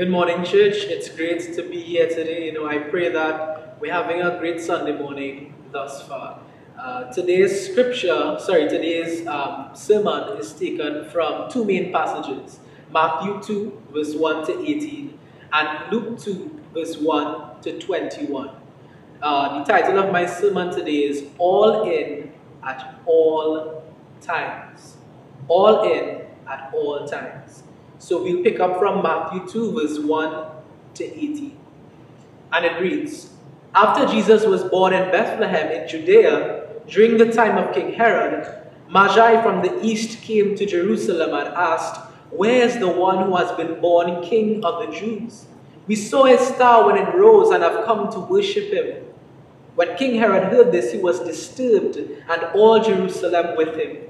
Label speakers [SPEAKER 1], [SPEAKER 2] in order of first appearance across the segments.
[SPEAKER 1] Good morning, church. It's great to be here today. You know, I pray that we're having a great Sunday morning thus far. Uh, today's scripture, sorry, today's um, sermon is taken from two main passages Matthew 2, verse 1 to 18, and Luke 2, verse 1 to 21. Uh, the title of my sermon today is All In at All Times. All In at All Times. So we'll pick up from Matthew 2, verse 1 to 18. And it reads After Jesus was born in Bethlehem in Judea, during the time of King Herod, Magi from the east came to Jerusalem and asked, Where is the one who has been born King of the Jews? We saw his star when it rose and have come to worship him. When King Herod heard this, he was disturbed, and all Jerusalem with him.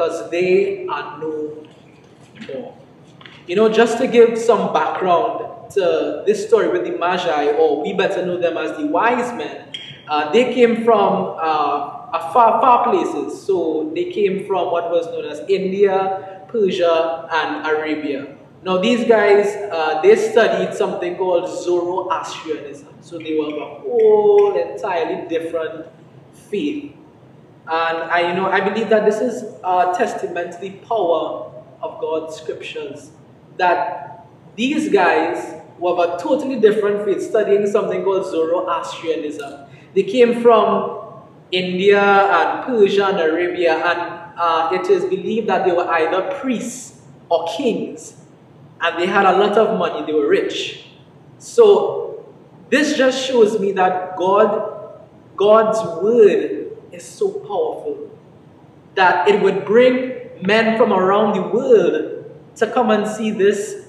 [SPEAKER 1] because they are no more. You know, just to give some background to this story with the Magi, or we better know them as the wise men, uh, they came from uh, far, far places. So they came from what was known as India, Persia, and Arabia. Now these guys, uh, they studied something called Zoroastrianism. So they were a whole entirely different faith. And I, you know, I believe that this is a testament to the power of God's scriptures. That these guys were of a totally different faith, studying something called Zoroastrianism. They came from India and Persia and Arabia, and uh, it is believed that they were either priests or kings, and they had a lot of money, they were rich. So, this just shows me that God, God's word is so powerful that it would bring men from around the world to come and see this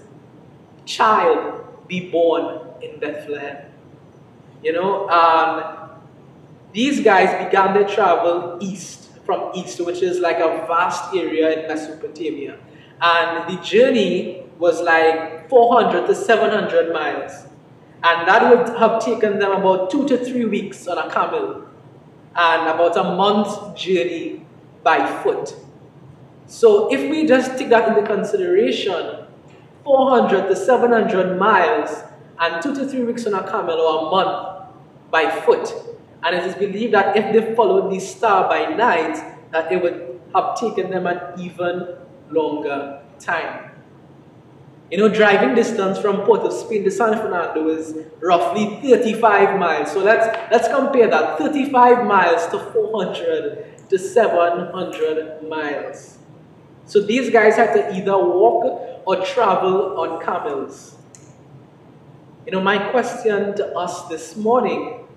[SPEAKER 1] child be born in Bethlehem. You know, um, these guys began their travel east, from east, which is like a vast area in Mesopotamia. And the journey was like 400 to 700 miles. And that would have taken them about two to three weeks on a camel and about a month's journey by foot. So if we just take that into consideration, 400 to 700 miles and two to three weeks on a camel or a month by foot. And it is believed that if they followed the star by night, that it would have taken them an even longer time. You know, driving distance from Port of Spain to San Fernando is roughly 35 miles. So let's, let's compare that 35 miles to 400 to 700 miles. So these guys had to either walk or travel on camels. You know, my question to us this morning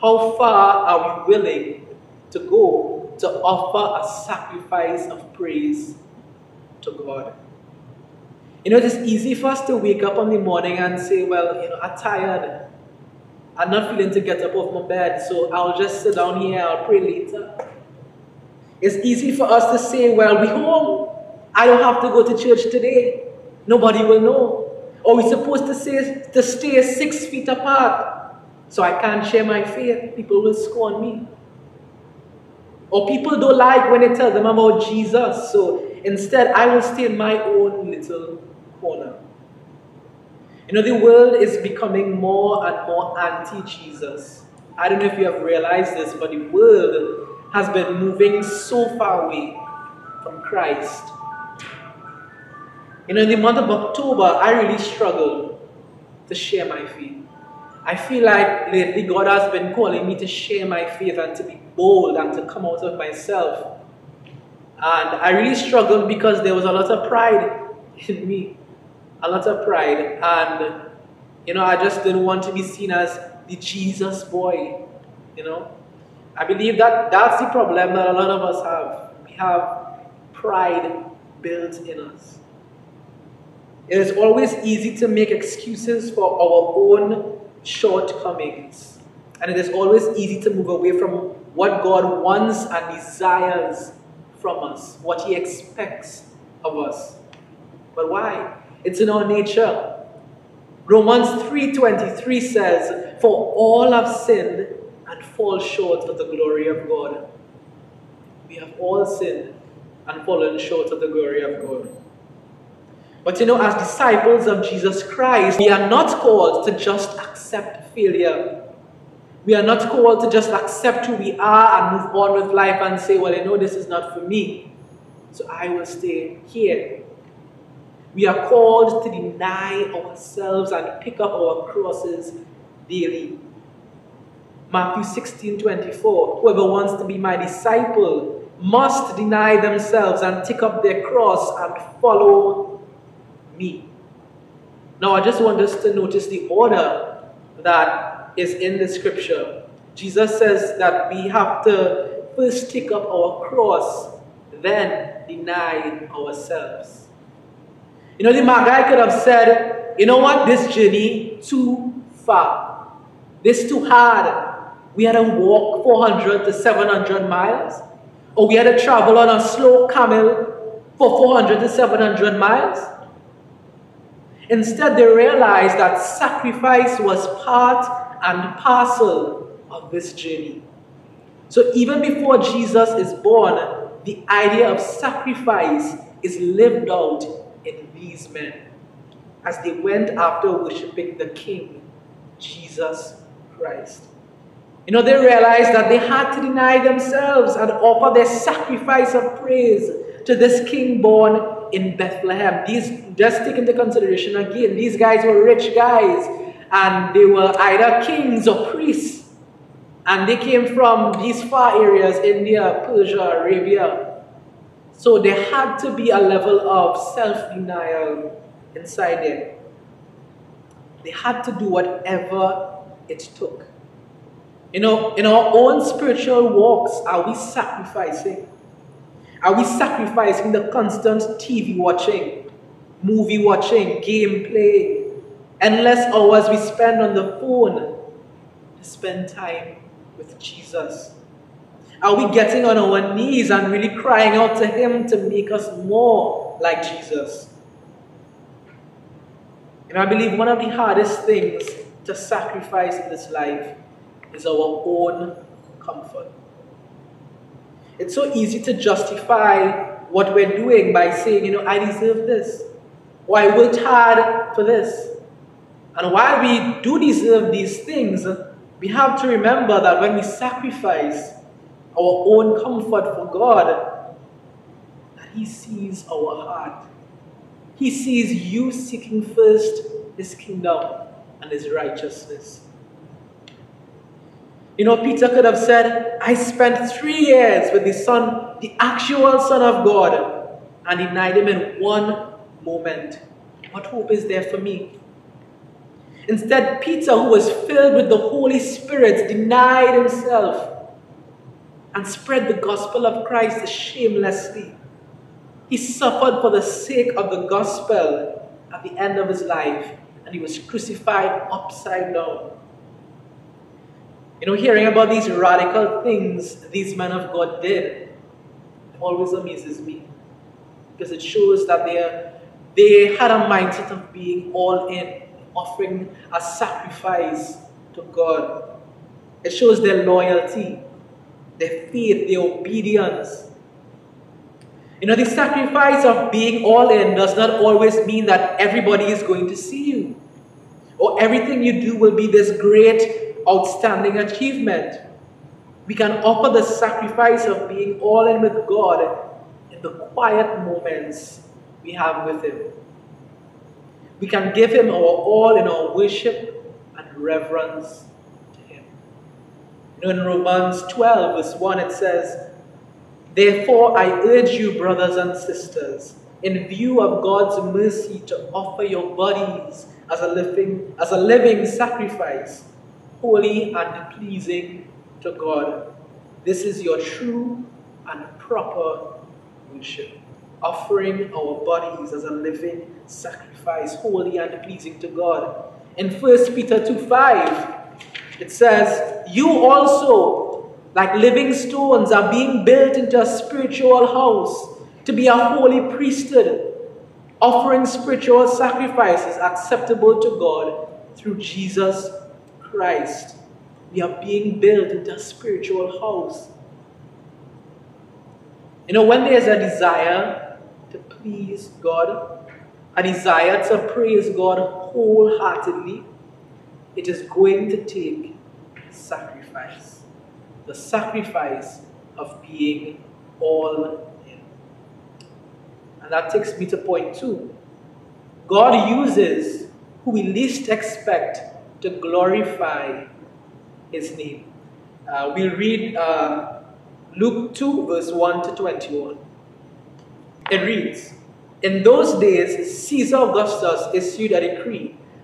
[SPEAKER 1] how far are we willing to go to offer a sacrifice of praise to God? You know, it's easy for us to wake up in the morning and say, well, you know, I'm tired. I'm not feeling to get up off my bed, so I'll just sit down here, I'll pray later. It's easy for us to say, well, we home. I don't have to go to church today. Nobody will know. Or we're supposed to, say, to stay six feet apart. So I can't share my faith. People will scorn me. Or people don't like when I tell them about Jesus. So instead, I will stay in my own little corner. You know, the world is becoming more and more anti Jesus. I don't know if you have realized this, but the world has been moving so far away from Christ. You know, in the month of October, I really struggled to share my faith. I feel like lately God has been calling me to share my faith and to be bold and to come out of myself. And I really struggled because there was a lot of pride in me. A lot of pride. And, you know, I just didn't want to be seen as the Jesus boy, you know. I believe that that's the problem that a lot of us have. We have pride built in us. It is always easy to make excuses for our own shortcomings. And it is always easy to move away from what God wants and desires from us, what He expects of us. But why? It's in our nature. Romans 3:23 says, "For all have sinned and fall short of the glory of God. We have all sinned and fallen short of the glory of God. But you know, as disciples of Jesus Christ, we are not called to just accept failure. We are not called to just accept who we are and move on with life and say, well, you know, this is not for me. So I will stay here. We are called to deny ourselves and pick up our crosses daily. Matthew 16 24. Whoever wants to be my disciple must deny themselves and take up their cross and follow me. Now, I just want us to notice the order that is in the scripture. Jesus says that we have to first take up our cross, then deny ourselves. You know, the Magi could have said, you know what, this journey too far. This too hard. We had to walk 400 to 700 miles. Or we had to travel on a slow camel for 400 to 700 miles. Instead, they realized that sacrifice was part and parcel of this journey. So even before Jesus is born, the idea of sacrifice is lived out in these men as they went after worshiping the King, Jesus Christ. You know, they realized that they had to deny themselves and offer their sacrifice of praise to this king born in Bethlehem. These, just take into consideration again, these guys were rich guys and they were either kings or priests. And they came from these far areas, India, Persia, Arabia. So there had to be a level of self-denial inside them. They had to do whatever it took. You know, in our own spiritual walks, are we sacrificing? Are we sacrificing the constant TV watching, movie watching, game playing, endless hours we spend on the phone to spend time with Jesus? Are we getting on our knees and really crying out to Him to make us more like Jesus? And I believe one of the hardest things to sacrifice in this life is our own comfort. It's so easy to justify what we're doing by saying, you know, I deserve this, or I worked hard for this. And while we do deserve these things, we have to remember that when we sacrifice our own comfort for God, that He sees our heart. He sees you seeking first his kingdom and his righteousness. You know, Peter could have said, I spent three years with the Son, the actual Son of God, and denied him in one moment. What hope is there for me? Instead, Peter, who was filled with the Holy Spirit, denied himself and spread the gospel of Christ shamelessly. He suffered for the sake of the gospel at the end of his life, and he was crucified upside down. You know, hearing about these radical things these men of God did always amazes me because it shows that they, they had a mindset of being all in, offering a sacrifice to God. It shows their loyalty, their faith, their obedience. You know, the sacrifice of being all in does not always mean that everybody is going to see you or everything you do will be this great, outstanding achievement. We can offer the sacrifice of being all in with God in the quiet moments we have with Him. We can give Him our all in our worship and reverence to Him. You know, in Romans 12, verse 1, it says, Therefore, I urge you, brothers and sisters, in view of God's mercy, to offer your bodies as a living, as a living sacrifice, holy and pleasing to God. This is your true and proper worship. Offering our bodies as a living sacrifice, holy and pleasing to God. In 1 Peter 2 5, it says, You also, like living stones, are being built into a spiritual house to be a holy priesthood, offering spiritual sacrifices acceptable to God through Jesus Christ. We are being built into a spiritual house. You know, when there's a desire to please God, a desire to praise God wholeheartedly, it is going to take sacrifice. The sacrifice of being all in. And that takes me to point two. God uses who we least expect to glorify his name. Uh, we'll read uh, Luke 2, verse 1 to 21. It reads, In those days, Caesar Augustus issued a decree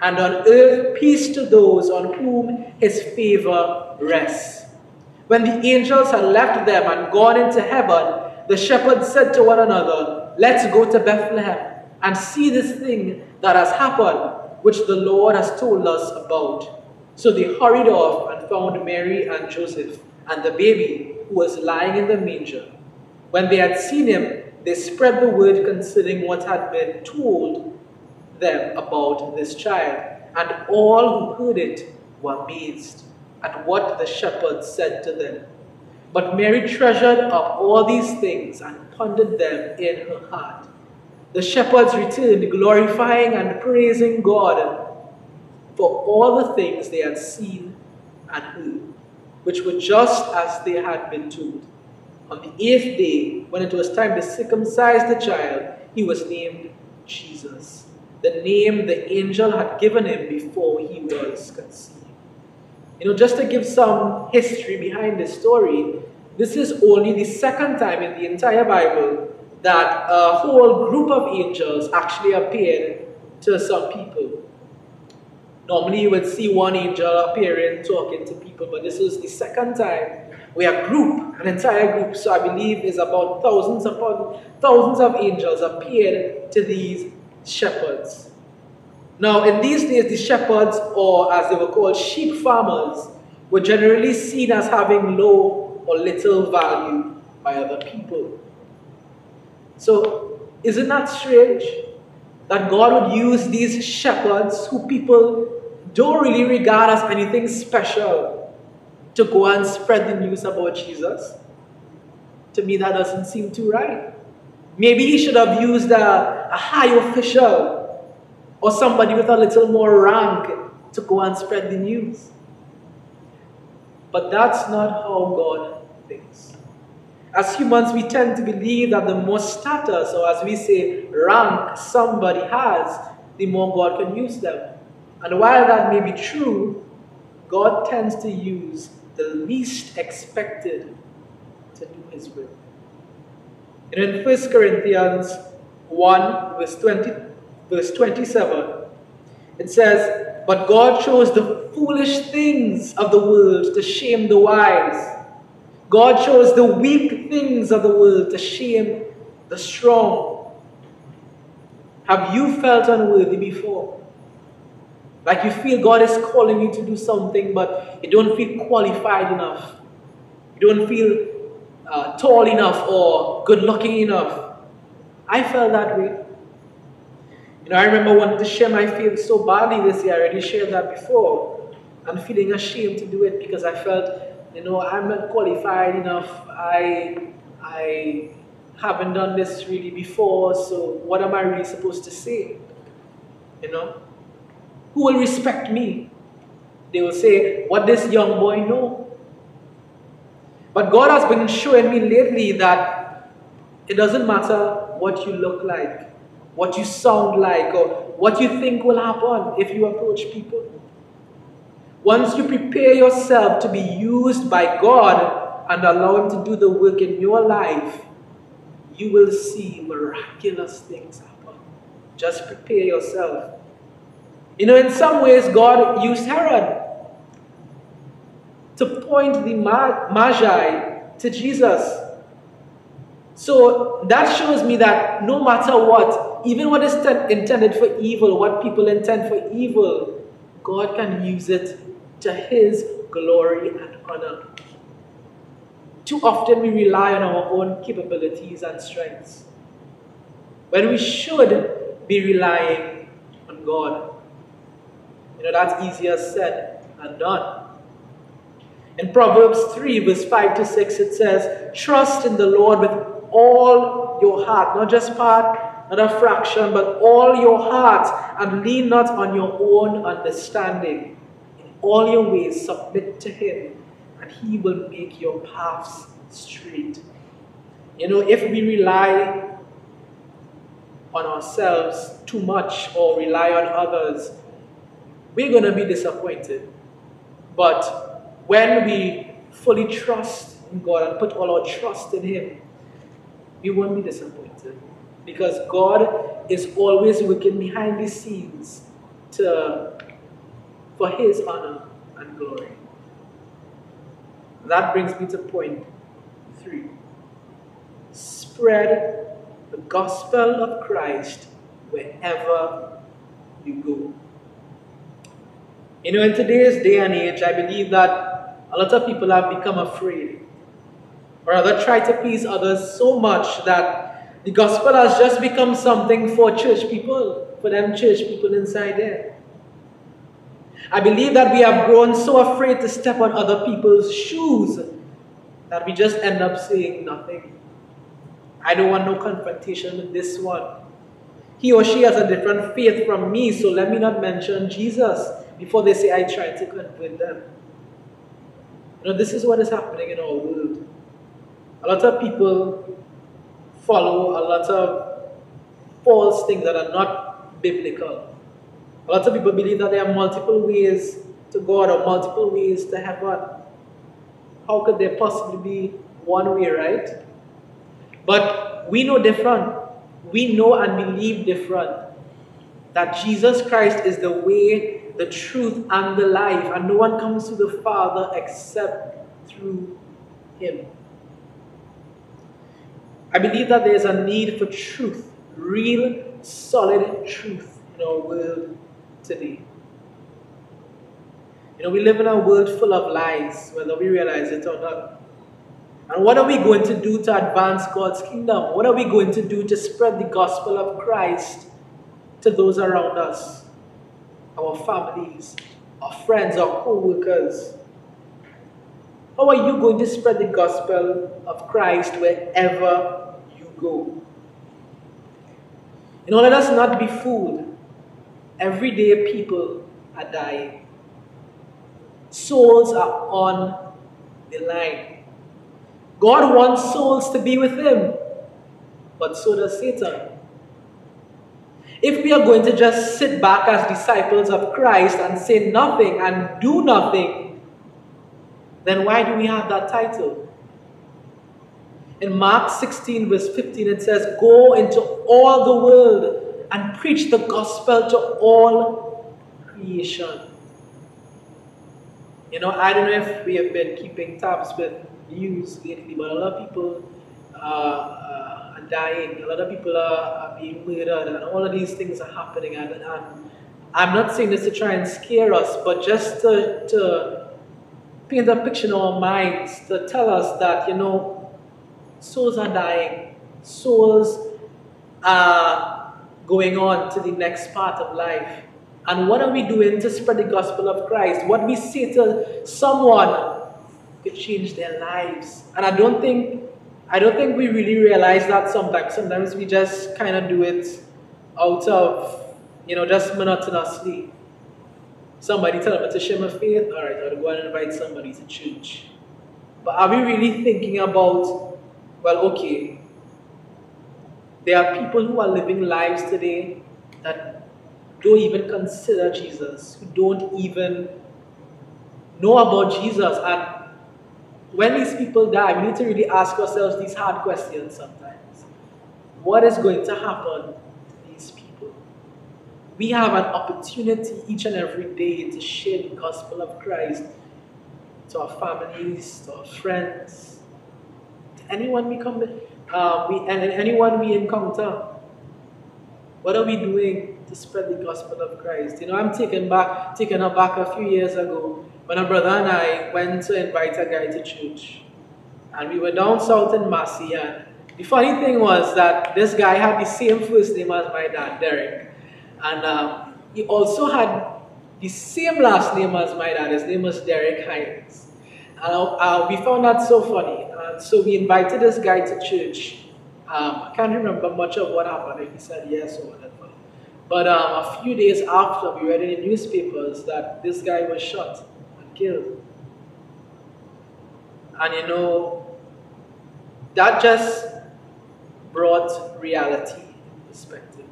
[SPEAKER 1] and on earth peace to those on whom his favor rests. When the angels had left them and gone into heaven, the shepherds said to one another, Let's go to Bethlehem and see this thing that has happened, which the Lord has told us about. So they hurried off and found Mary and Joseph and the baby who was lying in the manger. When they had seen him, they spread the word concerning what had been told them about this child, and all who heard it were amazed at what the shepherds said to them. But Mary treasured up all these things and pondered them in her heart. the shepherds returned, glorifying and praising God for all the things they had seen and heard, which were just as they had been told. On the eighth day, when it was time to circumcise the child, he was named Jesus, the name the angel had given him before he was conceived. You know, just to give some history behind this story, this is only the second time in the entire Bible that a whole group of angels actually appeared to some people. Normally you would see one angel appearing, talking to people, but this is the second time where a group, an entire group, so I believe is about thousands upon thousands of angels appeared to these shepherds. Now, in these days, the shepherds, or as they were called, sheep farmers, were generally seen as having low or little value by other people. So, isn't that strange? That God would use these shepherds who people don't really regard as anything special to go and spread the news about Jesus? To me, that doesn't seem too right. Maybe he should have used a, a high official or somebody with a little more rank to go and spread the news. But that's not how God thinks. As humans, we tend to believe that the more status, or as we say, rank somebody has, the more God can use them. And while that may be true, God tends to use the least expected to do His will. And in 1 Corinthians 1, verse, 20, verse 27, it says, But God chose the foolish things of the world to shame the wise. God chose the weak things of the world to shame the strong. Have you felt unworthy before? Like you feel God is calling you to do something, but you don't feel qualified enough. You don't feel uh, tall enough or good looking enough. I felt that way. You know, I remember wanting to share my feelings so badly this year. I already shared that before. I'm feeling ashamed to do it because I felt, you know, I'm not qualified enough. I, I haven't done this really before, so what am I really supposed to say? You know? Who will respect me? They will say, What does young boy know? But God has been showing me lately that it doesn't matter what you look like, what you sound like, or what you think will happen if you approach people. Once you prepare yourself to be used by God and allow Him to do the work in your life, you will see miraculous things happen. Just prepare yourself. You know, in some ways, God used Herod to point the Magi to Jesus. So that shows me that no matter what, even what is intended for evil, what people intend for evil, God can use it to His glory and honor. Too often we rely on our own capabilities and strengths when we should be relying on God. You know, that's easier said than done. In Proverbs 3, verse 5 to 6, it says, Trust in the Lord with all your heart, not just part, not a fraction, but all your heart, and lean not on your own understanding. In all your ways, submit to Him, and He will make your paths straight. You know, if we rely on ourselves too much or rely on others, we're going to be disappointed. But when we fully trust in God and put all our trust in Him, we won't be disappointed because God is always working behind the scenes to, for His honor and glory. That brings me to point three. Spread the gospel of Christ wherever you go. You know, in today's day and age, I believe that a lot of people have become afraid, or rather try to please others so much that the gospel has just become something for church people, for them church people inside there. I believe that we have grown so afraid to step on other people's shoes that we just end up saying nothing. I don't want no confrontation with this one. he or she has a different faith from me, so let me not mention Jesus before they say I tried to convert them. You know, this is what is happening in our world. A lot of people follow a lot of false things that are not biblical. A lot of people believe that there are multiple ways to God or multiple ways to heaven. How could there possibly be one way, right? But we know different we know and believe different. That Jesus Christ is the way, the truth, and the life, and no one comes to the Father except through Him. I believe that there's a need for truth, real, solid truth in our world today. You know, we live in a world full of lies, whether we realize it or not. And what are we going to do to advance God's kingdom? What are we going to do to spread the gospel of Christ to those around us? Our families, our friends, our co workers. How are you going to spread the gospel of Christ wherever you go? You know, let us not be fooled. Every day people are dying. Souls are on the line. God wants souls to be with Him, but so does Satan. If we are going to just sit back as disciples of Christ and say nothing and do nothing, then why do we have that title? In Mark 16, verse 15, it says, Go into all the world and preach the gospel to all creation. You know, I don't know if we have been keeping tabs with news lately, but a lot of people uh, dying, a lot of people are, are, being murdered, and all of these things are happening. And, and I'm not saying this to try and scare us, but just to, to paint a picture in our minds to tell us that, you know, souls are dying, souls are going on to the next part of life. And what are we doing to spread the gospel of Christ? What we say to someone could change their lives. And I don't think I don't think we really realize that sometimes. Sometimes we just kind of do it out of, you know, just monotonously. Somebody tell them to share my faith, all right, I'll go and invite somebody to church. But are we really thinking about, well, okay, there are people who are living lives today that don't even consider Jesus, who don't even know about Jesus, and when these people die, we need to really ask ourselves these hard questions sometimes. What is going to happen to these people? We have an opportunity each and every day to share the gospel of Christ to our families, to our friends, to anyone we come, uh, we, and anyone we encounter. What are we doing to spread the gospel of Christ? You know, I'm taken back, taken aback a few years ago when a brother and I went to invite a guy to church. And we were down south in Massey. And the funny thing was that this guy had the same first name as my dad, Derek. And um, he also had the same last name as my dad. His name was Derek Hinds. And uh, we found that so funny. So we invited this guy to church. Um, I can't remember much of what happened, if he said yes or whatever. But um, a few days after, we read in the newspapers that this guy was shot killed. And you know, that just brought reality in perspective.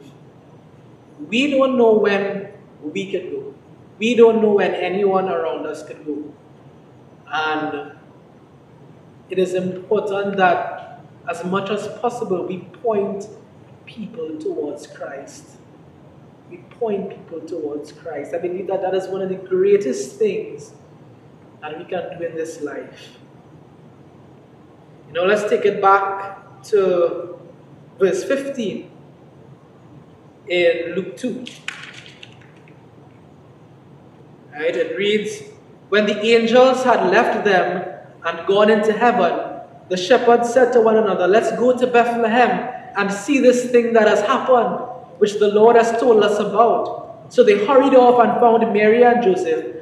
[SPEAKER 1] We don't know when we can go. We don't know when anyone around us can go. And it is important that as much as possible we point people towards Christ. We point people towards Christ. I believe that that is one of the greatest things and we can do in this life. You know, let's take it back to verse 15 in Luke 2. Right, it reads, When the angels had left them and gone into heaven, the shepherds said to one another, Let's go to Bethlehem and see this thing that has happened, which the Lord has told us about. So they hurried off and found Mary and Joseph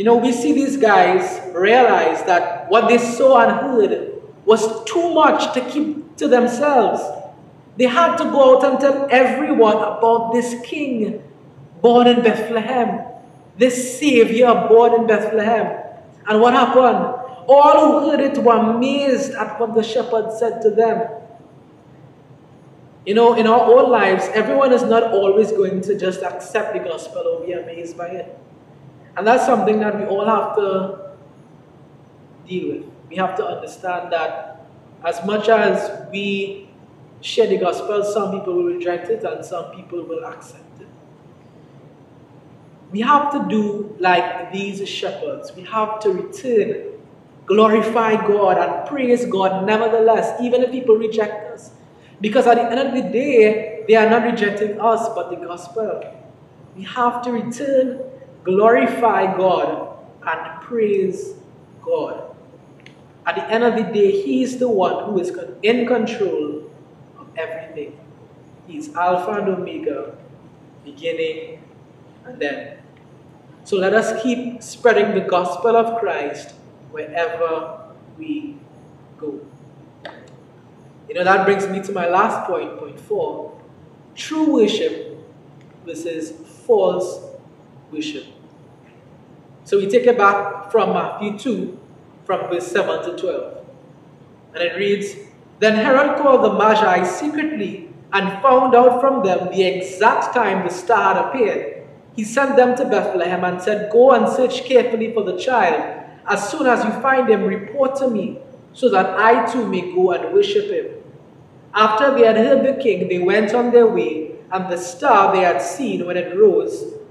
[SPEAKER 1] You know, we see these guys realize that what they saw and heard was too much to keep to themselves. They had to go out and tell everyone about this king born in Bethlehem, this Savior born in Bethlehem. And what happened? All who heard it were amazed at what the shepherd said to them. You know, in our own lives, everyone is not always going to just accept the gospel or be amazed by it. And that's something that we all have to deal with. We have to understand that as much as we share the gospel, some people will reject it and some people will accept it. We have to do like these shepherds. We have to return, glorify God, and praise God nevertheless, even if people reject us. Because at the end of the day, they are not rejecting us, but the gospel. We have to return, glorify God, and praise God. At the end of the day, He is the one who is in control of everything. He is Alpha and Omega, beginning and end. So let us keep spreading the gospel of Christ wherever we go. You know, that brings me to my last point, point four. True worship versus false So we take it back from Matthew 2, from verse 7 to 12. And it reads, Then Herod called the Magi secretly and found out from them the exact time the star had appeared. He sent them to Bethlehem and said, Go and search carefully for the child. As soon as you find him, report to me, so that I too may go and worship him. After they had heard the king, they went on their way, and the star they had seen when it rose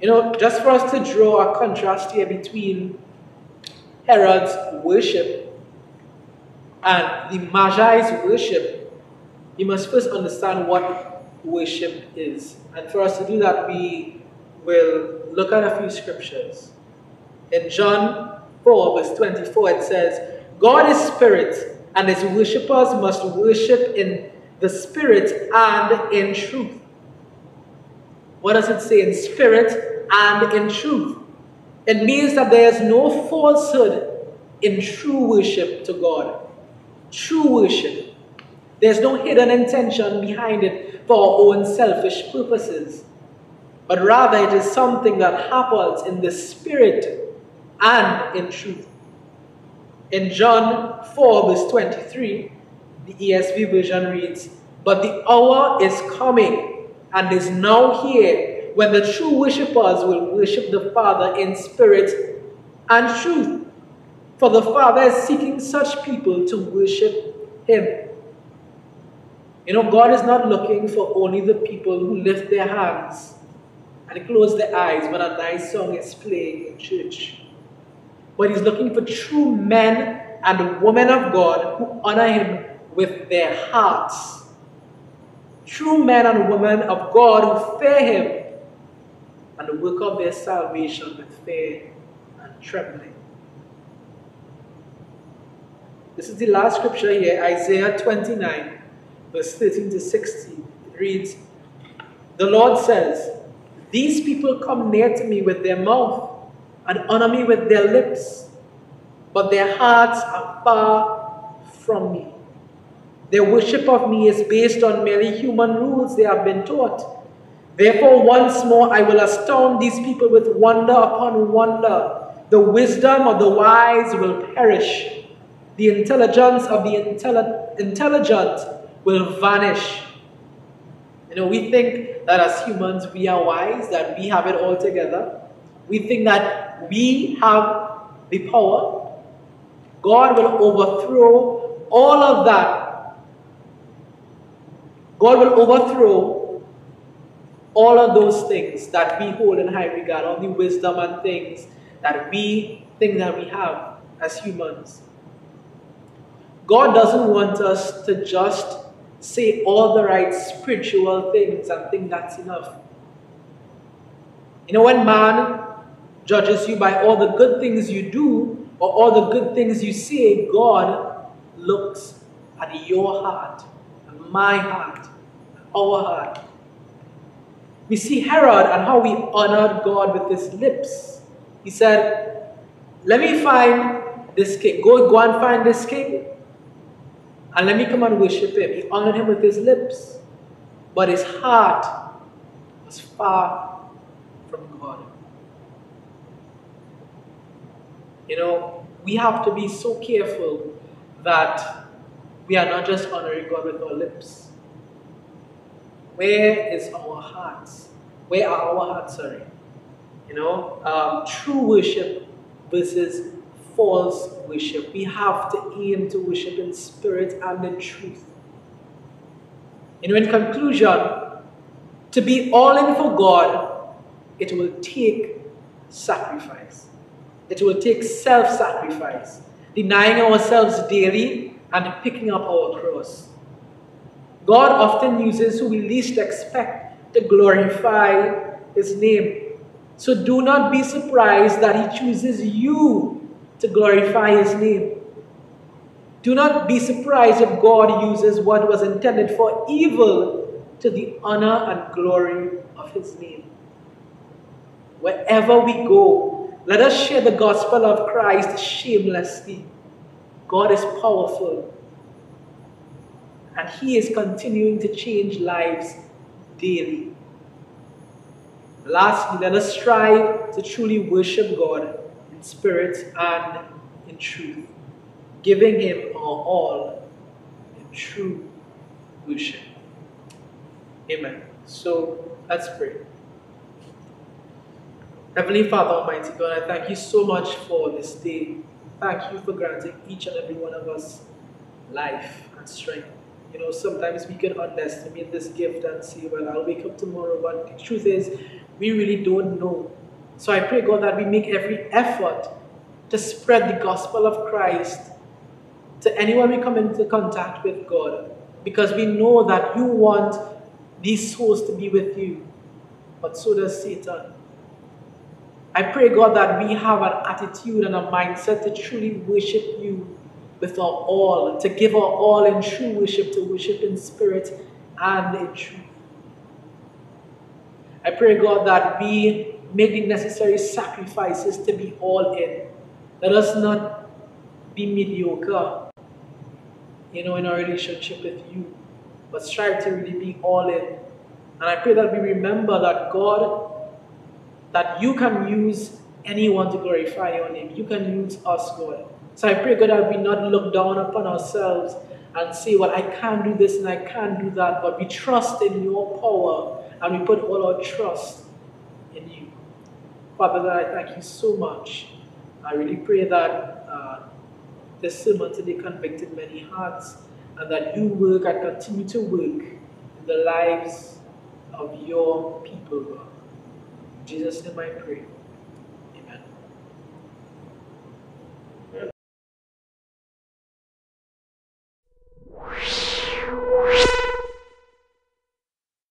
[SPEAKER 1] You know, just for us to draw a contrast here between Herod's worship and the Magi's worship, you must first understand what worship is. And for us to do that, we will look at a few scriptures. In John 4, verse 24, it says, God is spirit, and his worshippers must worship in the spirit and in truth. What does it say? In spirit and in truth. It means that there is no falsehood in true worship to God. True worship. There's no hidden intention behind it for our own selfish purposes. But rather, it is something that happens in the spirit and in truth. In John 4, verse 23, the ESV version reads, But the hour is coming and is now here when the true worshippers will worship the Father in spirit and truth. For the Father is seeking such people to worship Him. You know, God is not looking for only the people who lift their hands and close their eyes when a nice song is playing in church. But He's looking for true men and women of God who honor Him with their hearts. True men and women of God who fear Him and work out their salvation with fear and trembling. This is the last scripture here, Isaiah 29, verse 13 to 16. It reads, The Lord says, These people come near to me with their mouth and honor me with their lips, but their hearts are far from me. Their worship of me is based on merely human rules they have been taught. Therefore, once more I will astound these people with wonder upon wonder. The wisdom of the wise will perish. The intelligence of the intelligent will vanish. You know, we think that as humans we are wise, that we have it all together. We think that we have the power. God will overthrow all of that. God will overthrow all of those things that we hold in high regard, all the wisdom and things that we think that we have as humans. God doesn't want us to just say all the right spiritual things and think that's enough. You know, when man judges you by all the good things you do or all the good things you say, God looks at your heart and my heart our heart. We see Herod and how he honored God with his lips. He said, Let me find this king. Go, go and find this king and let me come and worship him. He honored him with his lips, but his heart was far from God. You know, we have to be so careful that we are not just honoring God with our lips. Where is our hearts? Where are our hearts, sorry? You know, um, true worship versus false worship. We have to aim to worship in spirit and in truth. You know, in conclusion, to be all in for God, it will take sacrifice. It will take self sacrifice, denying ourselves daily and picking up our cross. God often uses who we least expect to glorify His name. So do not be surprised that He chooses you to glorify His name. Do not be surprised if God uses what was intended for evil to the honor and glory of His name. Wherever we go, let us share the gospel of Christ shamelessly. God is powerful, and He is continuing to change lives daily. Lastly, let us strive to truly worship God in spirit and in truth, giving Him our all in true worship. Amen. So let's pray. Heavenly Father, Almighty God, I thank you so much for this day. Thank you for granting each and every one of us life and strength. You know, sometimes we can underestimate this gift and say, well, I'll wake up tomorrow. But the truth is, we really don't know so I pray, God, that we make every effort to spread the gospel of Christ to anyone we come into contact with, God, because we know that you want these souls to be with you, but so does Satan. I pray, God, that we have an attitude and a mindset to truly worship you with our all, to give our all in true worship, to worship in spirit and in truth. I pray, God, that we make the necessary sacrifices to be all in. Let us not be mediocre, you know, in our relationship with you, but strive to really be all in. And I pray that we remember that God, that you can use anyone to glorify your name. You can use us, God. So I pray, God, that we not look down upon ourselves and say, well, I can't do this and I can't do that, but we trust in your power and we put all our trust in you. Father God, I thank you so much. I really pray that uh, this sermon today convicted many hearts and that you work and continue to work in the lives of your people, God. In Jesus' name I pray. you